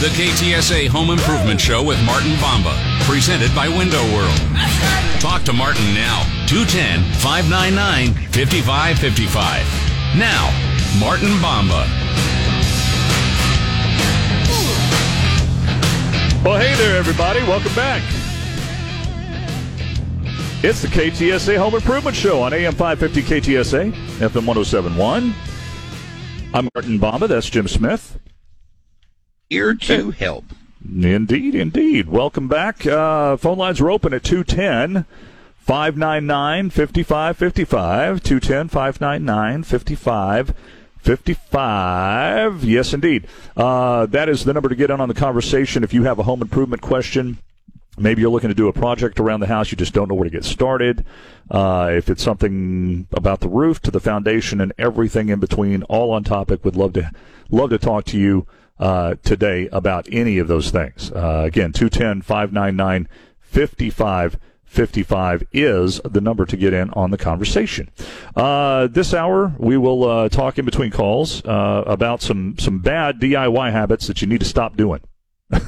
The KTSA Home Improvement Show with Martin Bamba, presented by Window World. Talk to Martin now, 210 599 5555. Now, Martin Bamba. Well, hey there, everybody. Welcome back. It's the KTSA Home Improvement Show on AM 550 KTSA, FM 1071. I'm Martin Bamba. That's Jim Smith. Here to help. Indeed, indeed. Welcome back. Uh, phone lines are open at 210 599 5555. 210 599 5555. Yes, indeed. Uh, that is the number to get in on the conversation if you have a home improvement question. Maybe you're looking to do a project around the house, you just don't know where to get started. Uh, if it's something about the roof to the foundation and everything in between, all on topic, would love to love to talk to you uh, today about any of those things. Uh, again, 210 599 5555 is the number to get in on the conversation. Uh, this hour, we will uh, talk in between calls uh, about some, some bad DIY habits that you need to stop doing.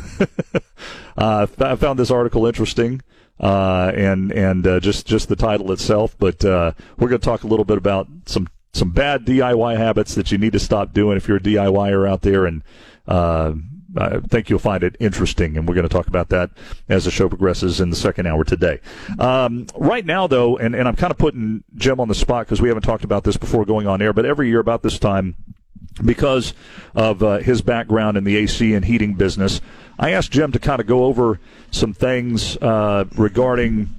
Uh, I found this article interesting. Uh, and and just just the title itself. But uh, we're going to talk a little bit about some some bad DIY habits that you need to stop doing if you're a DIYer out there. And uh, I think you'll find it interesting, and we're going to talk about that as the show progresses in the second hour today. Um, right now, though, and, and I'm kind of putting Jim on the spot because we haven't talked about this before going on air, but every year about this time, because of uh, his background in the AC and heating business, I asked Jim to kind of go over some things uh, regarding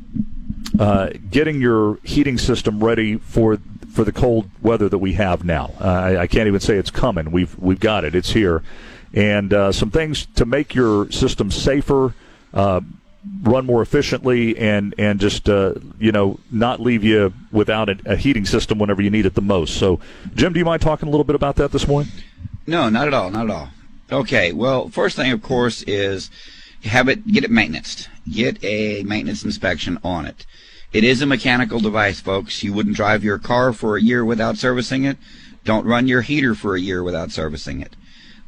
uh, getting your heating system ready for for the cold weather that we have now. Uh, I, I, can't even say it's coming. We've we've got it. It's here, and uh, some things to make your system safer. Uh, run more efficiently and and just uh, you know not leave you without a, a, heating system whenever you need it the most. So, Jim, do you mind talking a little bit about that this morning? No, not at all, not at all. Okay, well, first thing, of course, is have it get it maintenance. Get a maintenance inspection on it. It is a mechanical device, folks. You wouldn't drive your car for a year without servicing it. Don't run your heater for a year without servicing it.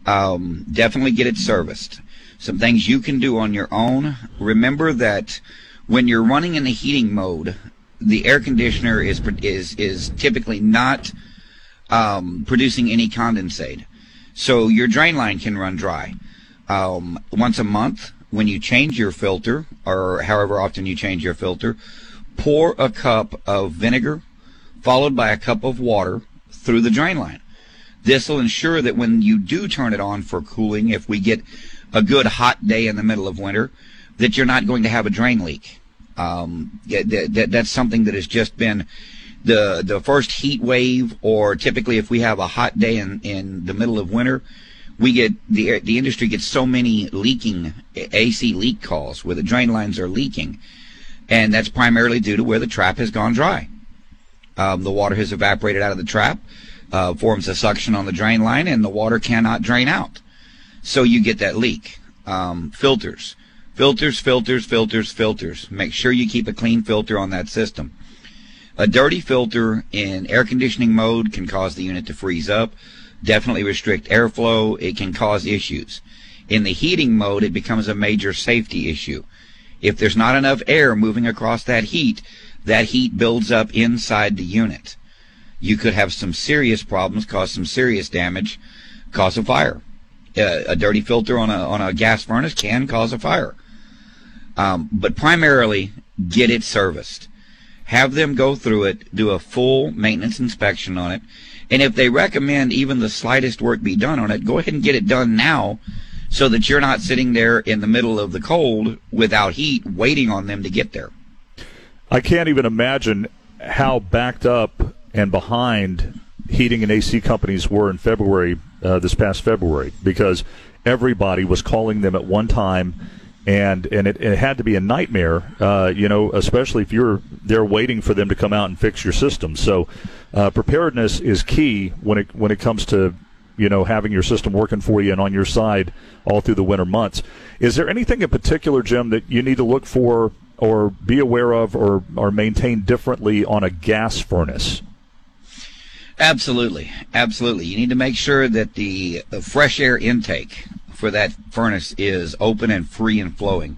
Um, definitely get it serviced. Some things you can do on your own. Remember that when you're running in the heating mode, the air conditioner is is is typically not um, producing any condensate. So your drain line can run dry. Um, once a month, when you change your filter, or however often you change your filter, pour a cup of vinegar followed by a cup of water through the drain line. This will ensure that when you do turn it on for cooling, if we get a good hot day in the middle of winter, that you're not going to have a drain leak. Um, that, that, that's something that has just been the the first heat wave, or typically if we have a hot day in in the middle of winter, we get the the industry gets so many leaking AC leak calls where the drain lines are leaking, and that's primarily due to where the trap has gone dry. Um, the water has evaporated out of the trap, uh, forms a suction on the drain line, and the water cannot drain out. So you get that leak. Um, filters, filters, filters, filters, filters. Make sure you keep a clean filter on that system. A dirty filter in air conditioning mode can cause the unit to freeze up, definitely restrict airflow. It can cause issues. In the heating mode, it becomes a major safety issue. If there's not enough air moving across that heat, that heat builds up inside the unit. You could have some serious problems, cause some serious damage, cause a fire. Uh, a dirty filter on a on a gas furnace can cause a fire. Um, but primarily, get it serviced have them go through it, do a full maintenance inspection on it, and if they recommend even the slightest work be done on it, go ahead and get it done now so that you're not sitting there in the middle of the cold without heat waiting on them to get there. I can't even imagine how backed up and behind heating and AC companies were in February, uh, this past February, because everybody was calling them at one time and and it, it had to be a nightmare, uh, you know, especially if you're there waiting for them to come out and fix your system. So, uh, preparedness is key when it when it comes to you know having your system working for you and on your side all through the winter months. Is there anything in particular, Jim, that you need to look for or be aware of or or maintain differently on a gas furnace? Absolutely, absolutely. You need to make sure that the fresh air intake for that furnace is open and free and flowing.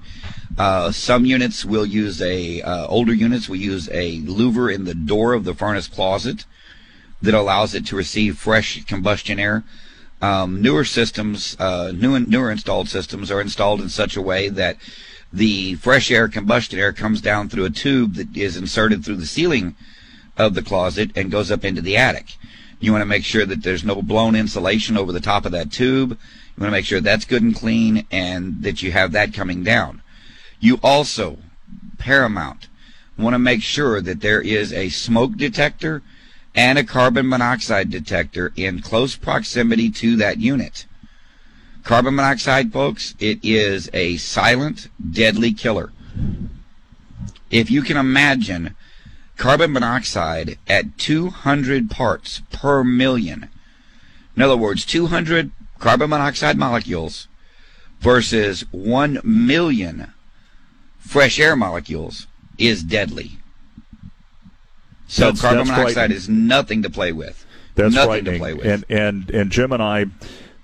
Uh, some units will use a uh, older units will use a louver in the door of the furnace closet that allows it to receive fresh combustion air. Um, newer systems, uh, new newer installed systems, are installed in such a way that the fresh air combustion air comes down through a tube that is inserted through the ceiling of the closet and goes up into the attic. You want to make sure that there's no blown insulation over the top of that tube. You want to make sure that's good and clean and that you have that coming down. You also, paramount, want to make sure that there is a smoke detector and a carbon monoxide detector in close proximity to that unit. Carbon monoxide, folks, it is a silent, deadly killer. If you can imagine carbon monoxide at 200 parts per million. In other words, 200 carbon monoxide molecules versus 1 million fresh air molecules is deadly. So That's- carbon that's monoxide is nothing to play with. That's nothing frightening. to play with. And and and Jim and I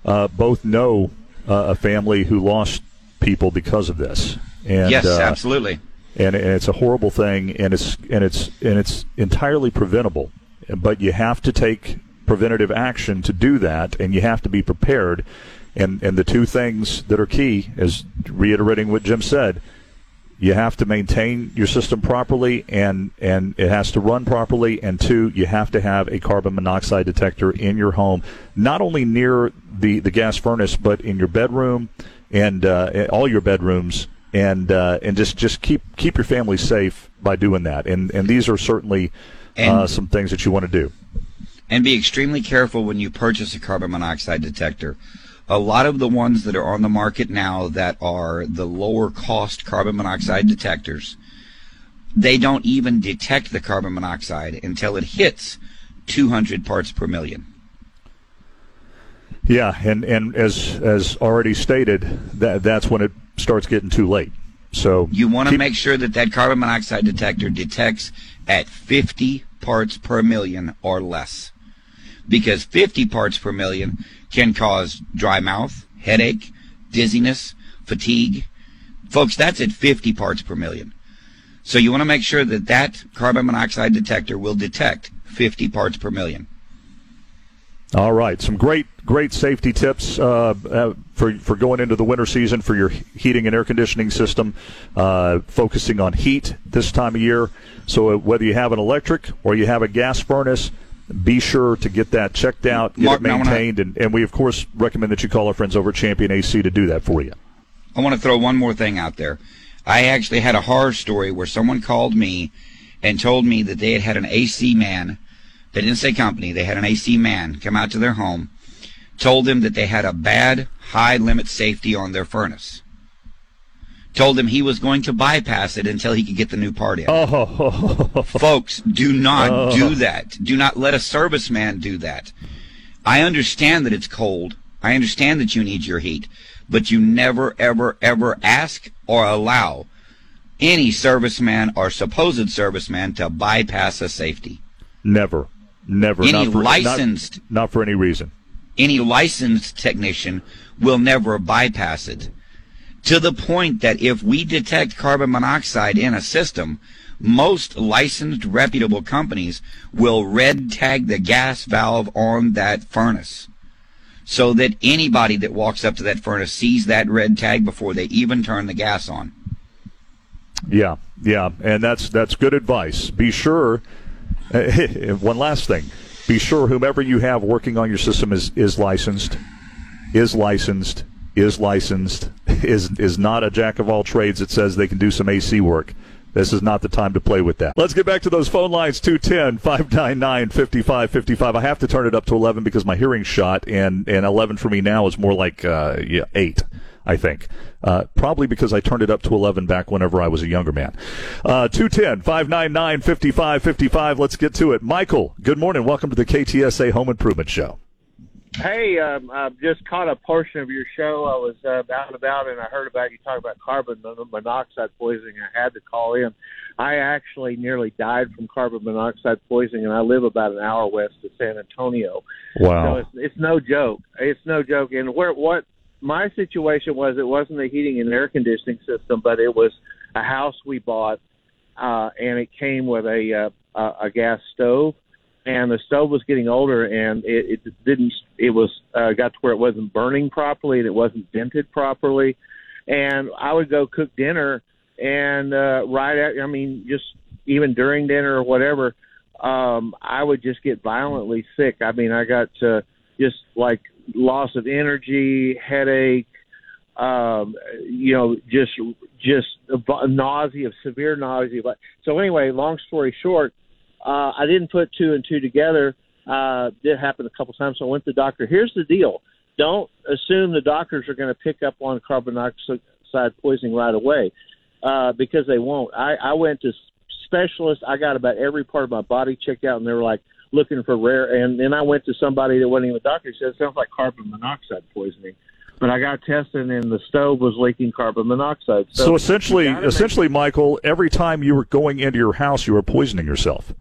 uh, both know uh, a family who lost people because of this. And, yes, uh, absolutely. and, and it's a horrible thing, and it's and it's and it's entirely preventable. But you have to take preventative action to do that, and you have to be prepared. And and the two things that are key is reiterating what Jim said. You have to maintain your system properly, and and it has to run properly. And two, you have to have a carbon monoxide detector in your home, not only near the the gas furnace, but in your bedroom and uh, all your bedrooms and uh, and just just keep keep your family safe by doing that. And and these are certainly uh, some things that you want to do. and be extremely careful when you purchase a carbon monoxide detector. A lot of the ones that are on the market now that are the lower cost carbon monoxide detectors, they don't even detect the carbon monoxide until it hits 200 parts per million. Yeah, and and as as already stated, that that's when it starts getting too late. So You want to keep- make sure that that carbon monoxide detector detects at 50 parts per million or less. Because 50 parts per million can cause dry mouth, headache, dizziness, fatigue. Folks, that's at 50 parts per million. So you want to make sure that that carbon monoxide detector will detect 50 parts per million. All right, some great great safety tips uh, uh, for for going into the winter season for your heating and air conditioning system, uh, focusing on heat this time of year. So uh, whether you have an electric or you have a gas furnace, be sure to get that checked out, get Mark, it I wanna- maintained, and, and we of course recommend that you call our friends over at Champion AC to do that for you. I want to throw one more thing out there. I actually had a horror story where someone called me and told me that they had had an AC man. They didn't say company. They had an AC man come out to their home, told them that they had a bad high limit safety on their furnace. Told him he was going to bypass it until he could get the new part in. Oh, Folks, do not Oh. do that. Do not let a serviceman do that. I understand that it's cold. I understand that you need your heat, but you never, ever, ever ask or allow any serviceman or supposed serviceman to bypass a safety. never, never. Any not for, not- licensed- not for any reason. Any licensed technician will never bypass it. To the point that if we detect carbon monoxide in a system, most licensed reputable companies will red tag the gas valve on that furnace so that anybody that walks up to that furnace sees that red tag before they even turn the gas on. Yeah, yeah, and that's that's good advice. Be sure. one last thing: be sure whomever you have working on your system is is licensed, is licensed, is licensed, is is not a jack of all trades that says they can do some AC work. This is not the time to play with that. Let's get back to those phone lines 210 599 5555. I have to turn it up to 11 because my hearing's shot, and, and 11 for me now is more like uh, yeah, 8. I think. Uh, probably because I turned it up to 11 back whenever I was a younger man. Uh, 210 599 5555. Let's get to it. Michael, good morning. Welcome to the KTSA Home Improvement Show. Hey, um, I've just caught a portion of your show. I was uh, out and about, and I heard about you talking about carbon monoxide poisoning. I had to call in. I actually nearly died from carbon monoxide poisoning, and I live about an hour west of San Antonio. Wow, So it's, it's no joke. It's no joke. And where what my situation was it wasn't a heating and air conditioning system, but it was a house we bought, uh, and it came with a uh, a gas stove, and the stove was getting older, and it, it didn't. It was uh, got to where it wasn't burning properly, and it wasn't vented properly, and I would go cook dinner, and uh, right at, I mean, just even during dinner or whatever, um, I would just get violently sick. I mean, I got uh, just like loss of energy, headache, um, you know, just just nausea, severe nausea. But so anyway, long story short, uh, I didn't put two and two together. Uh, did happen a couple times. So I went to the doctor. Here's the deal: don't assume the doctors are going to pick up on carbon monoxide poisoning right away, uh, because they won't. I, I went to specialists. I got about every part of my body checked out, and they were like looking for rare. And then I went to somebody that wasn't even a doctor. He said it sounds like carbon monoxide poisoning. But I got tested, and the stove was leaking carbon monoxide. So, so essentially, essentially. Michael, every time you were going into your house, you were poisoning yourself.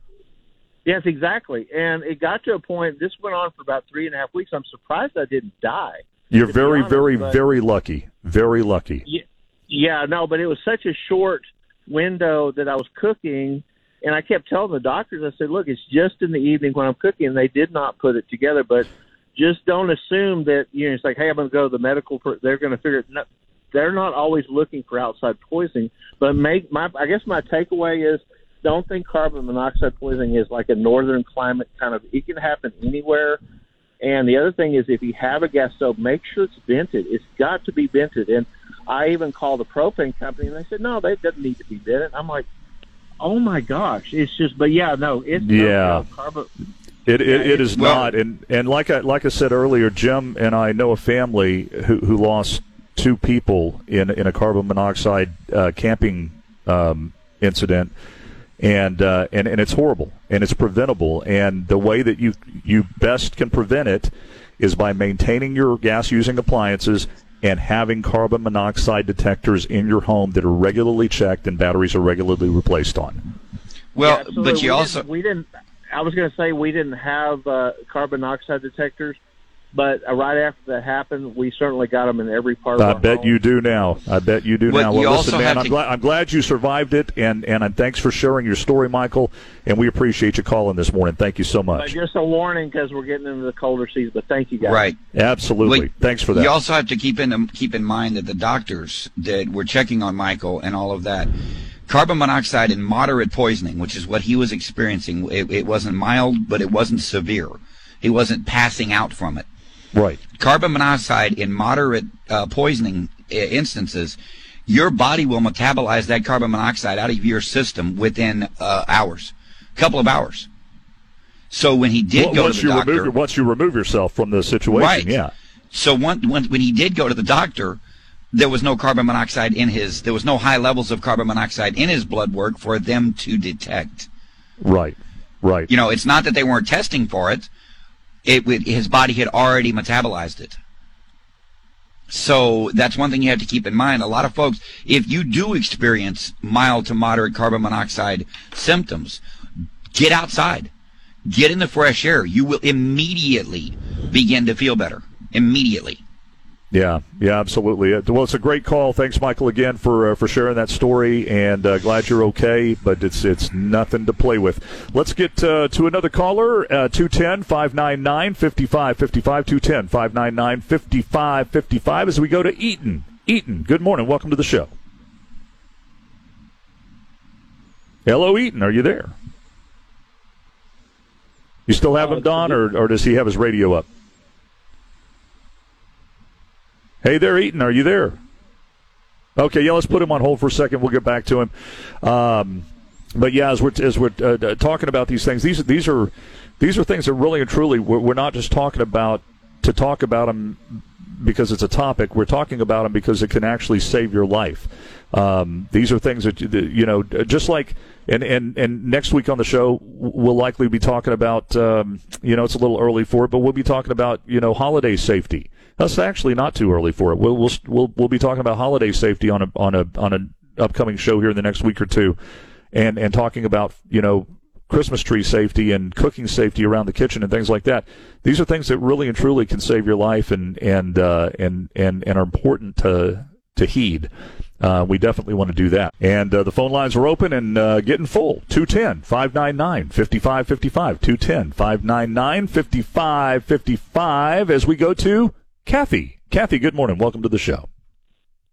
Yes, exactly. And it got to a point. This went on for about three and a half weeks. I'm surprised I didn't die. You're very, honest, very, very lucky. Very lucky. Yeah, yeah, no, but it was such a short window that I was cooking, and I kept telling the doctors, I said, "Look, it's just in the evening when I'm cooking." And they did not put it together, but just don't assume that you know it's like, "Hey, I'm going to go to the medical." Per-. They're going to figure it. No, they're not always looking for outside poisoning, but make my. I guess my takeaway is don't think carbon monoxide poisoning is like a northern climate kind of. It can happen anywhere. And the other thing is, if you have a gas stove, make sure it's vented. It's got to be vented. And I even called the propane company, and they said, no, they doesn't need to be vented. I'm like, oh my gosh, it's just. But yeah, no, it's yeah. No, carbon. It, it, it is well, not, and and like I like I said earlier, Jim and I know a family who who lost two people in in a carbon monoxide uh, camping um, incident and uh, and and it's horrible and it's preventable. And the way that you you best can prevent it is by maintaining your gas using appliances and having carbon monoxide detectors in your home that are regularly checked and batteries are regularly replaced on. Well, yeah, but you we also didn't, we didn't. I was going to say we didn't have uh, carbon monoxide detectors but uh, right after that happened, we certainly got them in every part of I our bet home. you do now. I bet you do well, now. Well, listen, man, I'm, to... glad, I'm glad you survived it, and, and thanks for sharing your story, Michael. And we appreciate you calling this morning. Thank you so much. But just a warning because we're getting into the colder season. But thank you, guys. Right. Absolutely. Well, thanks for that. You also have to keep in keep in mind that the doctors that were checking on Michael and all of that carbon monoxide and moderate poisoning, which is what he was experiencing. It, it, wasn't mild, but it wasn't severe. He wasn't passing out from it. Right. Carbon monoxide in moderate uh, poisoning uh, instances, your body will metabolize that carbon monoxide out of your system within uh, hours, a couple of hours. So when he did well, go to the doctor, remove, once you remove yourself from the situation, right. yeah. So when, when when he did go to the doctor, there was no carbon monoxide in his. There was no high levels of carbon monoxide in his blood work for them to detect. Right. Right. You know, it's not that they weren't testing for it it his body had already metabolized it. So that's one thing you have to keep in mind. A lot of folks, if you do experience mild to moderate carbon monoxide symptoms, get outside, get in the fresh air. You will immediately begin to feel better. Immediately. Yeah, yeah, absolutely. Uh, well, it's a great call. Thanks, Michael, again for uh, for sharing that story, and uh, glad you're okay. But it's it's nothing to play with. Let's get uh, to another caller. Uh, 210 599 5555. 210 599 5555 as we go to Eaton. Eaton, good morning. Welcome to the show. Hello, Eaton. Are you there? You still have him, Don, or, or does he have his radio up? Hey there, Eaton. Are you there? Okay, yeah. Let's put him on hold for a second. We'll get back to him. Um, but yeah, as we're as we're uh, talking about these things, these these are these are things that really and truly we're, we're not just talking about to talk about them because it's a topic. We're talking about them because it can actually save your life. Um, these are things that you know, just like and and and next week on the show we'll likely be talking about. Um, you know, it's a little early for it, but we'll be talking about you know holiday safety. That's actually not too early for it. We'll we'll we'll, we'll be talking about holiday safety on a on a on an upcoming show here in the next week or two, and and talking about you know Christmas tree safety and cooking safety around the kitchen and things like that. These are things that really and truly can save your life and and uh, and and and are important to to heed. Uh, we definitely want to do that. And uh, the phone lines are open and uh, getting full. 210 599 5555. 210 599 5555. As we go to Kathy. Kathy, good morning. Welcome to the show.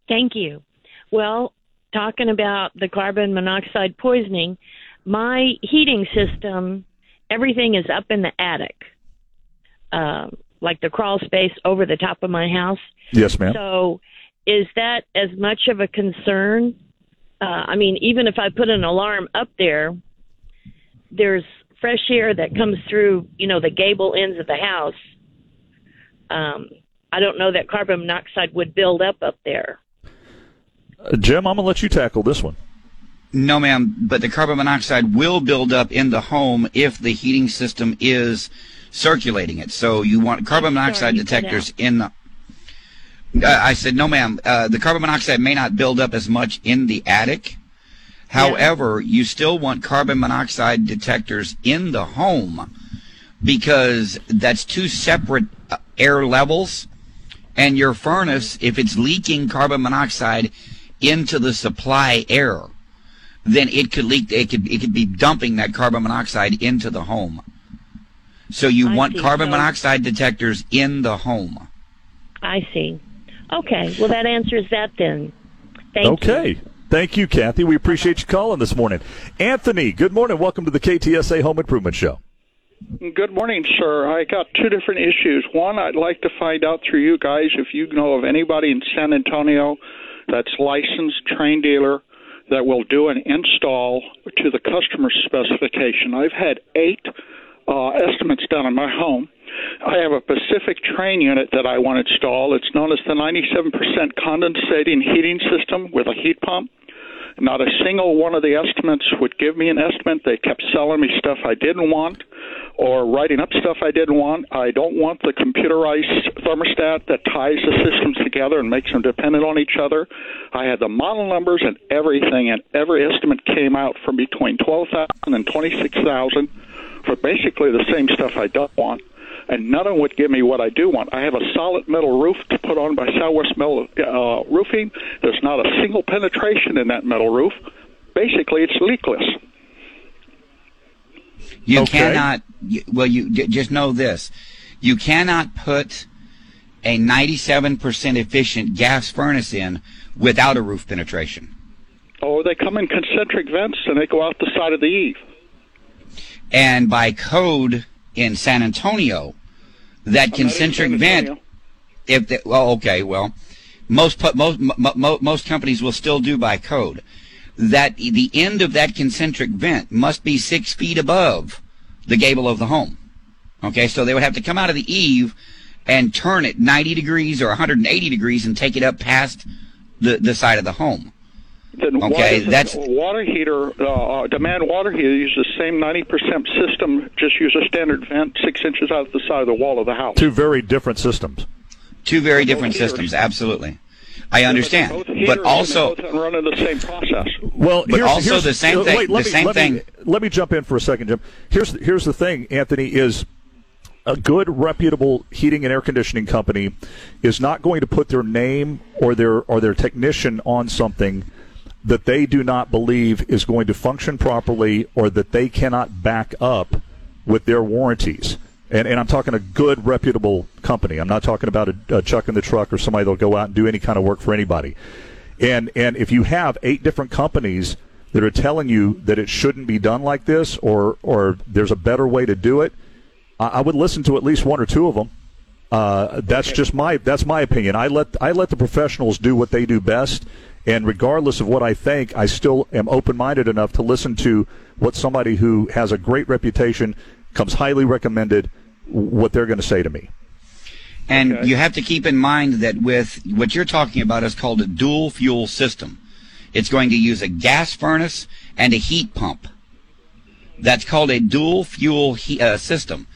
Thank you. Well, talking about the carbon monoxide poisoning, my heating system, everything is up in the attic, uh, like the crawl space over the top of my house. Yes, ma'am. So, is that as much of a concern? Uh, I mean, even if I put an alarm up there, there's fresh air that comes through, you know, the gable ends of the house. Um, I don't know that carbon monoxide would build up up there. Uh, Jim, I'm going to let you tackle this one. No, ma'am, but the carbon monoxide will build up in the home if the heating system is circulating it. So you want carbon monoxide Sorry, detectors in the. Uh, I said, no, ma'am. Uh, the carbon monoxide may not build up as much in the attic. However, you still want carbon monoxide detectors in the home because that's two separate uh, air levels. And your furnace, if it's leaking carbon monoxide into the supply air, then it could leak. It could it could be dumping that carbon monoxide into the home. So you I want see. carbon So- monoxide detectors in the home. I see. Okay, well that answers that then. Thank you. okay. Thank you, Kathy. We appreciate you calling this morning. Anthony, good morning. Welcome to the KTSA Home Improvement Show. Good morning, sir. I got two different issues. One, I'd like to find out through you guys if you know of anybody in San Antonio that's licensed Trane dealer that will do an install to the customer specification. I've had eight uh, estimates done on my home. I have a Pacific Trane unit that I want installed. It's known as the 97% condensating heating system with a heat pump. Not a single one of the estimates would give me an estimate. They kept selling me stuff I didn't want or writing up stuff I didn't want. I don't want the computerized thermostat that ties the systems together and makes them dependent on each other. I had the model numbers and everything, and every estimate came out from between 12,000 and 26,000 for basically the same stuff I don't want and none of them would give me what I do want. I have a solid metal roof to put on by Southwest Metal uh, Roofing. There's not a single penetration in that metal roof. Basically, it's leakless. You Okay. cannot. Well, you just know this: you cannot put a 97% efficient gas furnace in without a roof penetration. Oh, they come in concentric vents and they go out the side of the eave. And by code in San Antonio, that concentric vent, if the, well, okay, well, most most mo- mo- most companies will still do by code that the end of that concentric vent must be six feet above the gable of the home. Okay, so they would have to come out of the eave and turn it 90 degrees or 180 degrees and take it up past the, the side of the home. Then Okay, why does a that's- water heater, uh, uh, demand water heater use the same 90% system, just use a standard vent six inches out the side of the wall of the house. Two very different systems. Two very different heaters. systems, absolutely. I understand, Both heaters but also they both run in the same process. Well, But here's, also here's- the same uh, thing- Wait, let the me, same let Me, let me jump in for a second, Jim. Here's here's the thing, Anthony is. A good, reputable heating and air conditioning company is not going to put their name or their or their technician on something that they do not believe is going to function properly or that they cannot back up with their warranties. And, and I'm talking a good, reputable company. I'm not talking about a, a chuck in the truck or somebody that'll go out and do any kind of work for anybody. And and if you have eight different companies that are telling you that it shouldn't be done like this, or or there's a better way to do it, I, I would listen to at least one or two of them. Uh, that's just my that's my opinion. I let I let the professionals do what they do best, and regardless of what I think, I still am open minded enough to listen to what somebody who has a great reputation, comes highly recommended, what they're going to say to me. And Okay. you have to keep in mind that with what you're talking about is called a dual fuel system. It's going to use a gas furnace and a heat pump. That's called a dual fuel he- uh, system.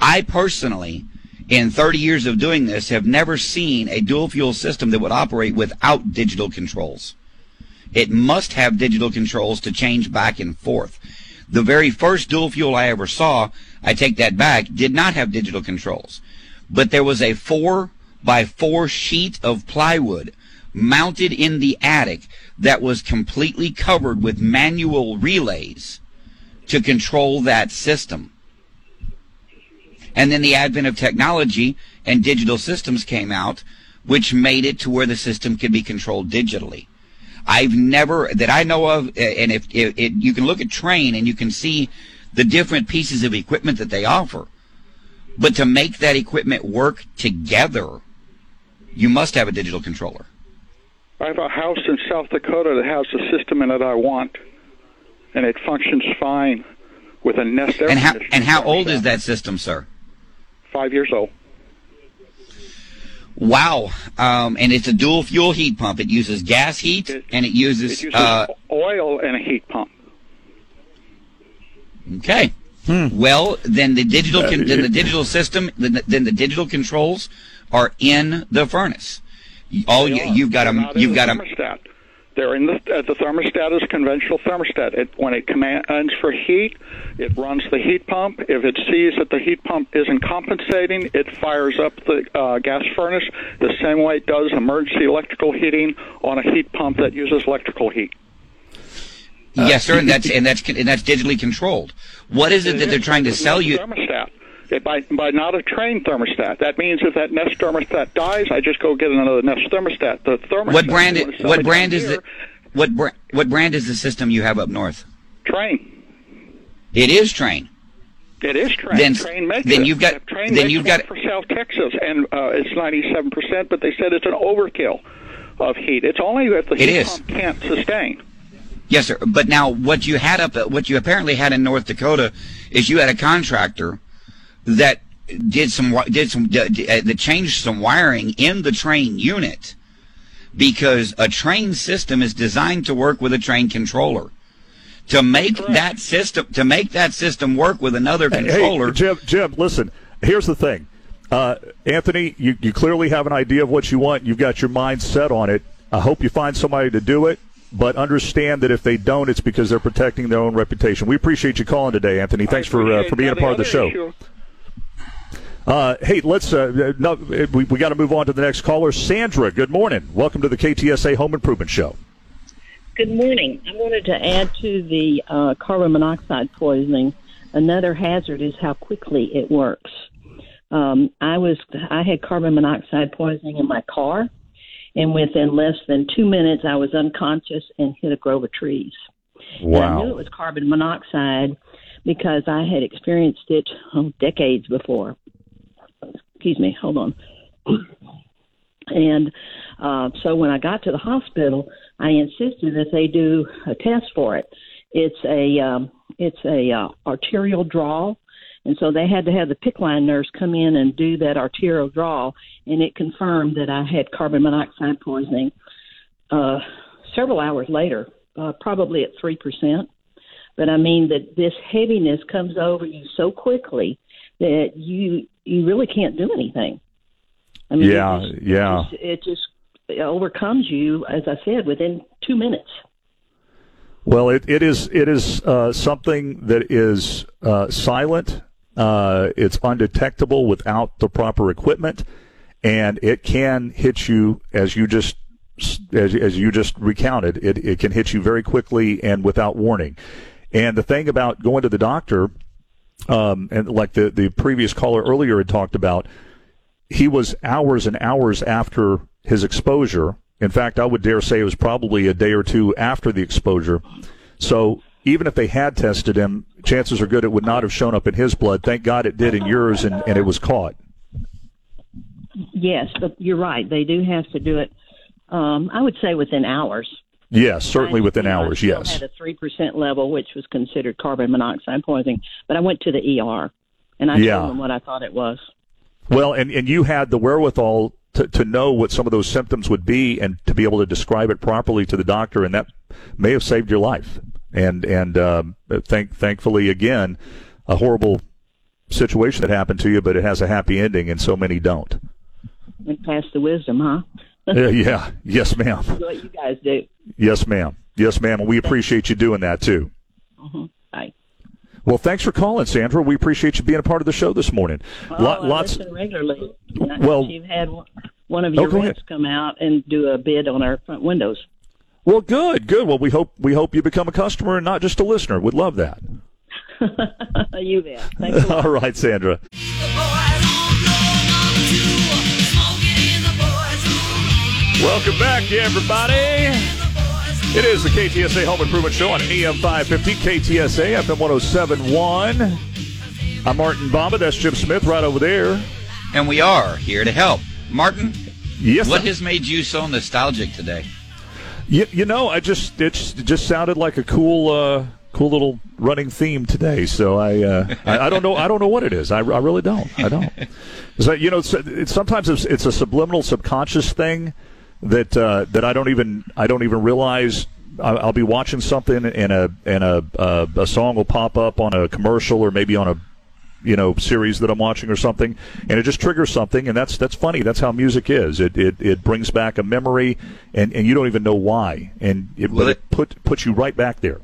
I personally, in 30 years of doing this, have never seen a dual fuel system that would operate without digital controls. It must have digital controls to change back and forth. The very first dual fuel I ever saw, I take that back, did not have digital controls. But there was a four by four sheet of plywood mounted in the attic that was completely covered with manual relays to control that system. And then the advent of technology and digital systems came out, which made it to where the system could be controlled digitally. I've never, that I know of, and if, if, if you can look at Trane and you can see the different pieces of equipment that they offer, but to make that equipment work together, you must have a digital controller. I have a house in South Dakota that has the system in it I want, and it functions fine with a Nest air And how, and how old is that system, sir? Five years old. Wow. Um, and it's a dual fuel heat pump. It uses gas heat It- and it uses, It uses uh, oil and a heat pump. okay. Well, then the digital con- then the digital system then the, then the digital controls are in the furnace. All you, you've got They're a you've got a thermostat. They're in the uh, the thermostat is conventional thermostat. It, when it commands for heat, it runs the heat pump. If it sees that the heat pump isn't compensating, it fires up the uh, gas furnace the same way it does emergency electrical heating on a heat pump that uses electrical heat. yes, sir, and that's and that's and that's digitally controlled. What is it that they're trying to sell you? Thermostat. By by not a Trane thermostat. That means if that Nest thermostat dies, I just go get another Nest thermostat. The thermostat. What brand? when What brand is here, it? What bra- what brand is the system you have up north? Trane. It is Trane. It is Trane. Then- Trane makes then it. you've got- Trane then you've got- for South Texas, and uh, it's ninety-seven percent. But they said it's an overkill of heat. It's only that the heat is. pump can't sustain. Yes, sir. But now, what you had up, what you apparently had in North Dakota, is you had a contractor that did some did some d- d- uh, that changed some wiring in the Trane unit because a Trane system is designed to work with a Trane controller. To make that system to make that system work with another controller, Hey, Jim, Jim, listen. Here's the thing, uh, Anthony. You, you clearly have an idea of what you want. You've got your mind set on it. I hope you find somebody to do it, but understand that if they don't, it's because they're protecting their own reputation. We appreciate you calling today, Anthony. Thanks for uh, for being a part of the show. issue- Uh, hey, let's. Uh, no, we we got to move on to the next caller, Sandra. Good morning. Welcome to the KTSA Home Improvement Show. Good morning. I wanted to add to the uh, carbon monoxide poisoning. Another hazard is how quickly it works. Um, I was I had carbon monoxide poisoning in my car, and within less than two minutes, I was unconscious and hit a grove of trees. And I knew it was carbon monoxide because I had experienced it oh, decades before. Excuse me. Hold on. And uh, so when I got to the hospital, I insisted that they do a test for it. It's a um, it's a uh, arterial draw, and so they had to have the PICC line nurse come in and do that arterial draw, and it confirmed that I had carbon monoxide poisoning. Uh, several hours later, uh, probably at three percent, but I mean that this heaviness comes over you so quickly that you you really can't do anything. I mean, it Yeah, just- yeah. It just, it just overcomes you, as I said, within two minutes. Well, it, it is it is uh, something that is uh, silent. Uh, it's undetectable without the proper equipment, and it can hit you as you just as, as you just recounted. It it can hit you very quickly and without warning. And the thing about going to the doctor, um, and like the the previous caller earlier had talked about, he was hours and hours after his exposure. In fact, I would dare say it was probably a day or two after the exposure. So even if they had tested him, chances are good it would not have shown up in his blood. Thank God it did in yours, and, and it was caught. Yes, but you're right. They do have to do it. Um, I would say within hours. Yes, certainly within hours. Yes. had a three percent level, which was considered carbon monoxide poisoning. But I went to the ER, and I Yeah. told them what I thought it was. Well, and, and you had the wherewithal to, to know what some of those symptoms would be and to be able to describe it properly to the doctor, and that may have saved your life. And and um, thank thankfully again, a horrible situation that happened to you, but it has a happy ending, and so many don't. And pass the wisdom, huh? Uh, yeah. Yes, ma'am. what you guys do. Yes, ma'am. Yes, ma'am. And we appreciate you doing that too. hmm Bye. Well, thanks for calling, Sandra. We appreciate you being a part of the show this morning. Oh, Lo- I lots. listen regularly. Well- you've had one- one of Oh, your go ahead. reps come out and do a bid on our front windows. Well, good, good. Well, we hope we hope you become a customer and not just a listener. We'd love that. you bet. Thanks a lot. All right, Sandra. Welcome back, everybody. It is the KTSA Home Improvement Show on AM 550, KTSA FM 1071. I'm Martin Bomba. That's Jim Smith right over there. And we are here to help. Martin, Yes. what sir. has made you so nostalgic today? You, you know, I just it just sounded like a cool uh, cool little running theme today. So I, uh, I I don't know I don't know what it is. I, I really don't. I don't. So, you know, it's, it's sometimes it's, it's a subliminal subconscious thing that uh, that I don't even I don't even realize. I'll, I'll be watching something and a and a uh, a song will pop up on a commercial or maybe on a you know series that I'm watching or something, and it just triggers something, and that's that's funny. That's how music is. It it, it brings back a memory, and, and you don't even know why, and it, Well, but it- it put puts you right back there.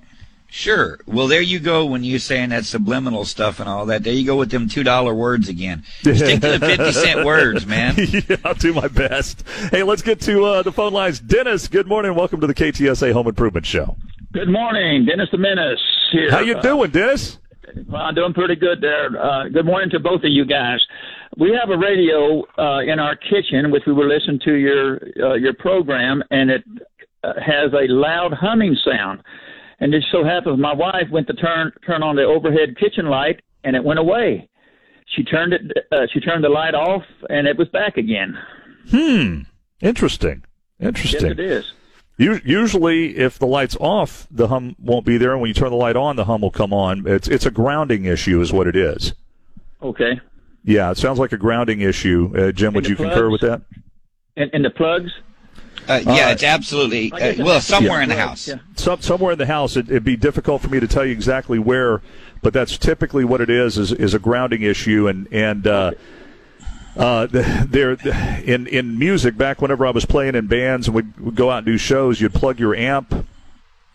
Sure. Well, there you go when you're saying that subliminal stuff and all that. There you go with them $2 words again. Stick to the 50 cent words, man. yeah, I'll do my best. Hey, let's get to uh, the phone lines. Dennis, good morning. Welcome to the KTSA Home Improvement Show. Good morning, Dennis the Menace here. How you Uh, doing, Dennis? well, I'm doing pretty good there. Uh, good morning to both of you guys. We have a radio uh, in our kitchen, which we will listen to your uh, your program, and it uh, has a loud humming sound. And it so happens my wife went to turn turn on the overhead kitchen light, and it went away. She turned it. Uh, she turned the light off, and it was back again. Hmm. Interesting. Interesting. Yes, it is. Usually, if the light's off, the hum won't be there, and when you turn the light on, the hum will come on. It's it's a grounding issue, is what it is. Okay. Yeah, it sounds like a grounding issue. Uh, Jim, would you concur with that? And, and the plugs. Uh, yeah, Uh, it's absolutely, uh, well, has to be somewhere in the house. yeah. Some, somewhere in the house, it, it'd be difficult for me to tell you exactly where, but that's typically what it is. is is a grounding issue, and and uh, uh, there in in music. Back whenever I was playing in bands and we'd, we'd go out and do shows, you'd plug your amp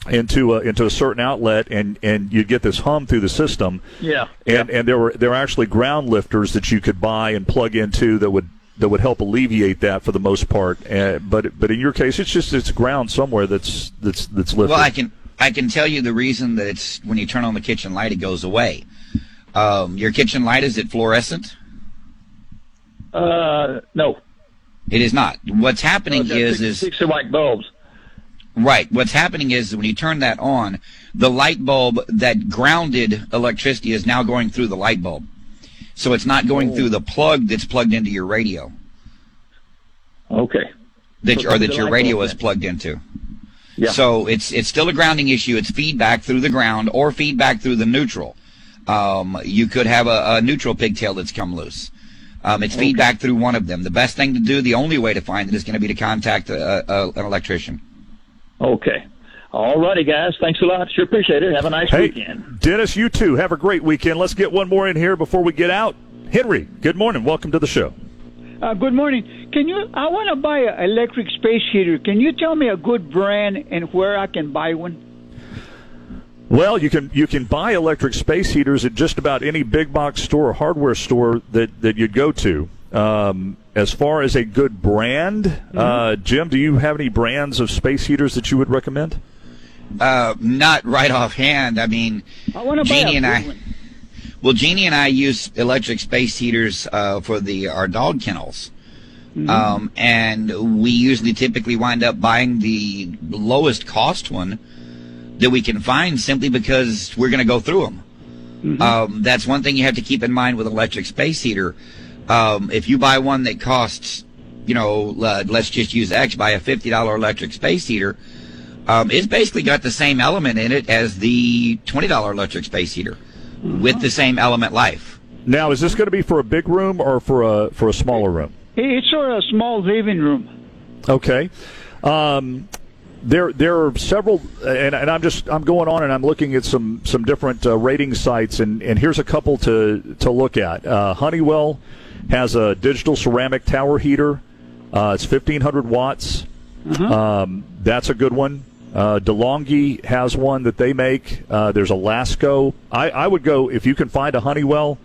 into a, into a certain outlet, and and you'd get this hum through the system. Yeah. and and there were there were actually ground lifters that you could buy and plug into that would that would help alleviate that for the most part. Uh, but but in your case, it's just it's ground somewhere that's that's that's lifted. Well, I can I can tell you the reason that it's when you turn on the kitchen light, it goes away. Um, your kitchen light is it fluorescent? Uh, no. It is not. What's happening Uh, is six, is six white bulbs. right. What's happening is when you turn that on, the light bulb that grounded electricity is now going through the light bulb. So it's not going Oh. through the plug that's plugged into your radio, Okay. that So or that your radio is plugged into. Yeah. So it's it's still a grounding issue. It's feedback through the ground or feedback through the neutral. Um, you could have a, a neutral pigtail that's come loose. Um, it's feedback through one of them. The best thing to do, the only way to find it, is going to be to contact a, a, an electrician. Okay. All righty, guys. Thanks a lot. Sure appreciate it. Have a nice Hey, weekend. Dennis, you too. Have a great weekend. Let's get one more in here before we get out. Henry, good morning. Welcome to the show. Uh, good morning. Can you? I want to buy an electric space heater. Can you tell me a good brand and where I can buy one? Well, you can you can buy electric space heaters at just about any big box store or hardware store that, that you'd go to. Um, as far as a good brand, Mm-hmm. uh, Jim, do you have any brands of space heaters that you would recommend? Uh, not right offhand. I mean, I want to buy Jeannie and I. Well, Jeannie and I use electric space heaters uh, for the our dog kennels, um, and we usually typically wind up buying the lowest cost one that we can find, simply because we're going to go through them. Um, that's one thing you have to keep in mind with electric space heater. Um, if you buy one that costs, you know, uh, let's just use X, buy a fifty dollar electric space heater. Um, it's basically got the same element in it as the twenty dollar electric space heater, with the same element life. Now, is this going to be for a big room or for a for a smaller room? It's sort of a small living room. Okay. Um, there, there are several, and, and I'm just I'm going on and I'm looking at some some different uh, rating sites, and, and here's a couple to to look at. Uh, Honeywell has a digital ceramic tower heater. Uh, it's 1500 watts. Um, that's a good one. Uh, DeLonghi has one that they make. Uh, there's a Lasko. I, I would go if you can find a Honeywell.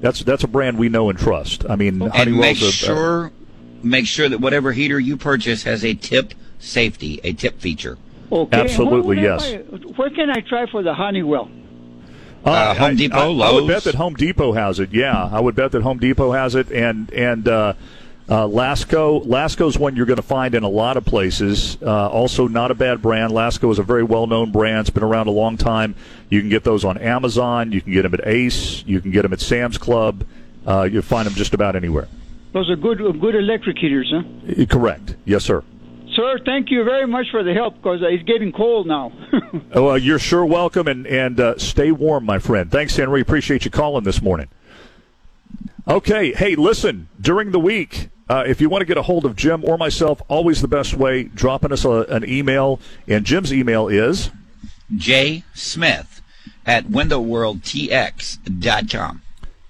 That's that's a brand we know and trust. I mean, and Honeywell's make a- a- sure make sure that whatever heater you purchase has a tip safety, a tip feature. Okay. Absolutely, Where would I yes. Where can I try for the Honeywell? Uh, Home I- Depot, I, I would bet that Home Depot has it. Yeah, I would bet that Home Depot has it, and and uh, uh, Lasko. Lasko's one you're going to find in a lot of places. Uh, also, not a bad brand. Lasko is a very well-known brand. It's been around a long time. You can get those on Amazon. You can get them at Ace. You can get them at Sam's Club. Uh, you find them just about anywhere. Those are good, good electric heaters, huh? Uh, Correct. Yes, sir. Sir, thank you very much for the help because it's getting cold now. Oh, you're sure welcome, and and uh, stay warm, my friend. Thanks, Henry. Appreciate you calling this morning. Okay, hey, listen. During the week, uh, if you want to get a hold of Jim or myself, always the best way dropping us a, an email. And Jim's email is J Smith at windowworldtx.com.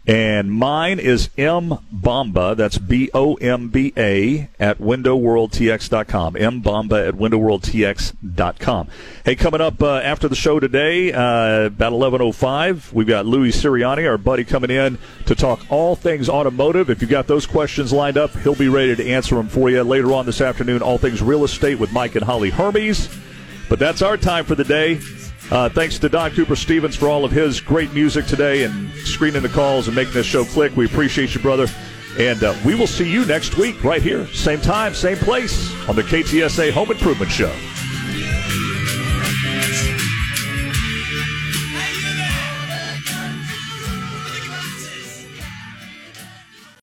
And mine is M Bomba. That's B O M B A at windowworldtx.com. M Bomba at windowworldtx.com. Hey, coming up uh, after the show today, uh, about 11.05, we've got Louis Sirianni, our buddy, coming in to talk all things automotive. If you've got those questions lined up, he'll be ready to answer them for you. Later on this afternoon, all things real estate with Mike and Holly Hermes. But that's our time for the day. Uh, thanks to Don Cooper Stevens for all of his great music today and screening the calls and making this show click. We appreciate you, brother. And uh, we will see you next week right here, same time, same place on the KTSA Home Improvement Show.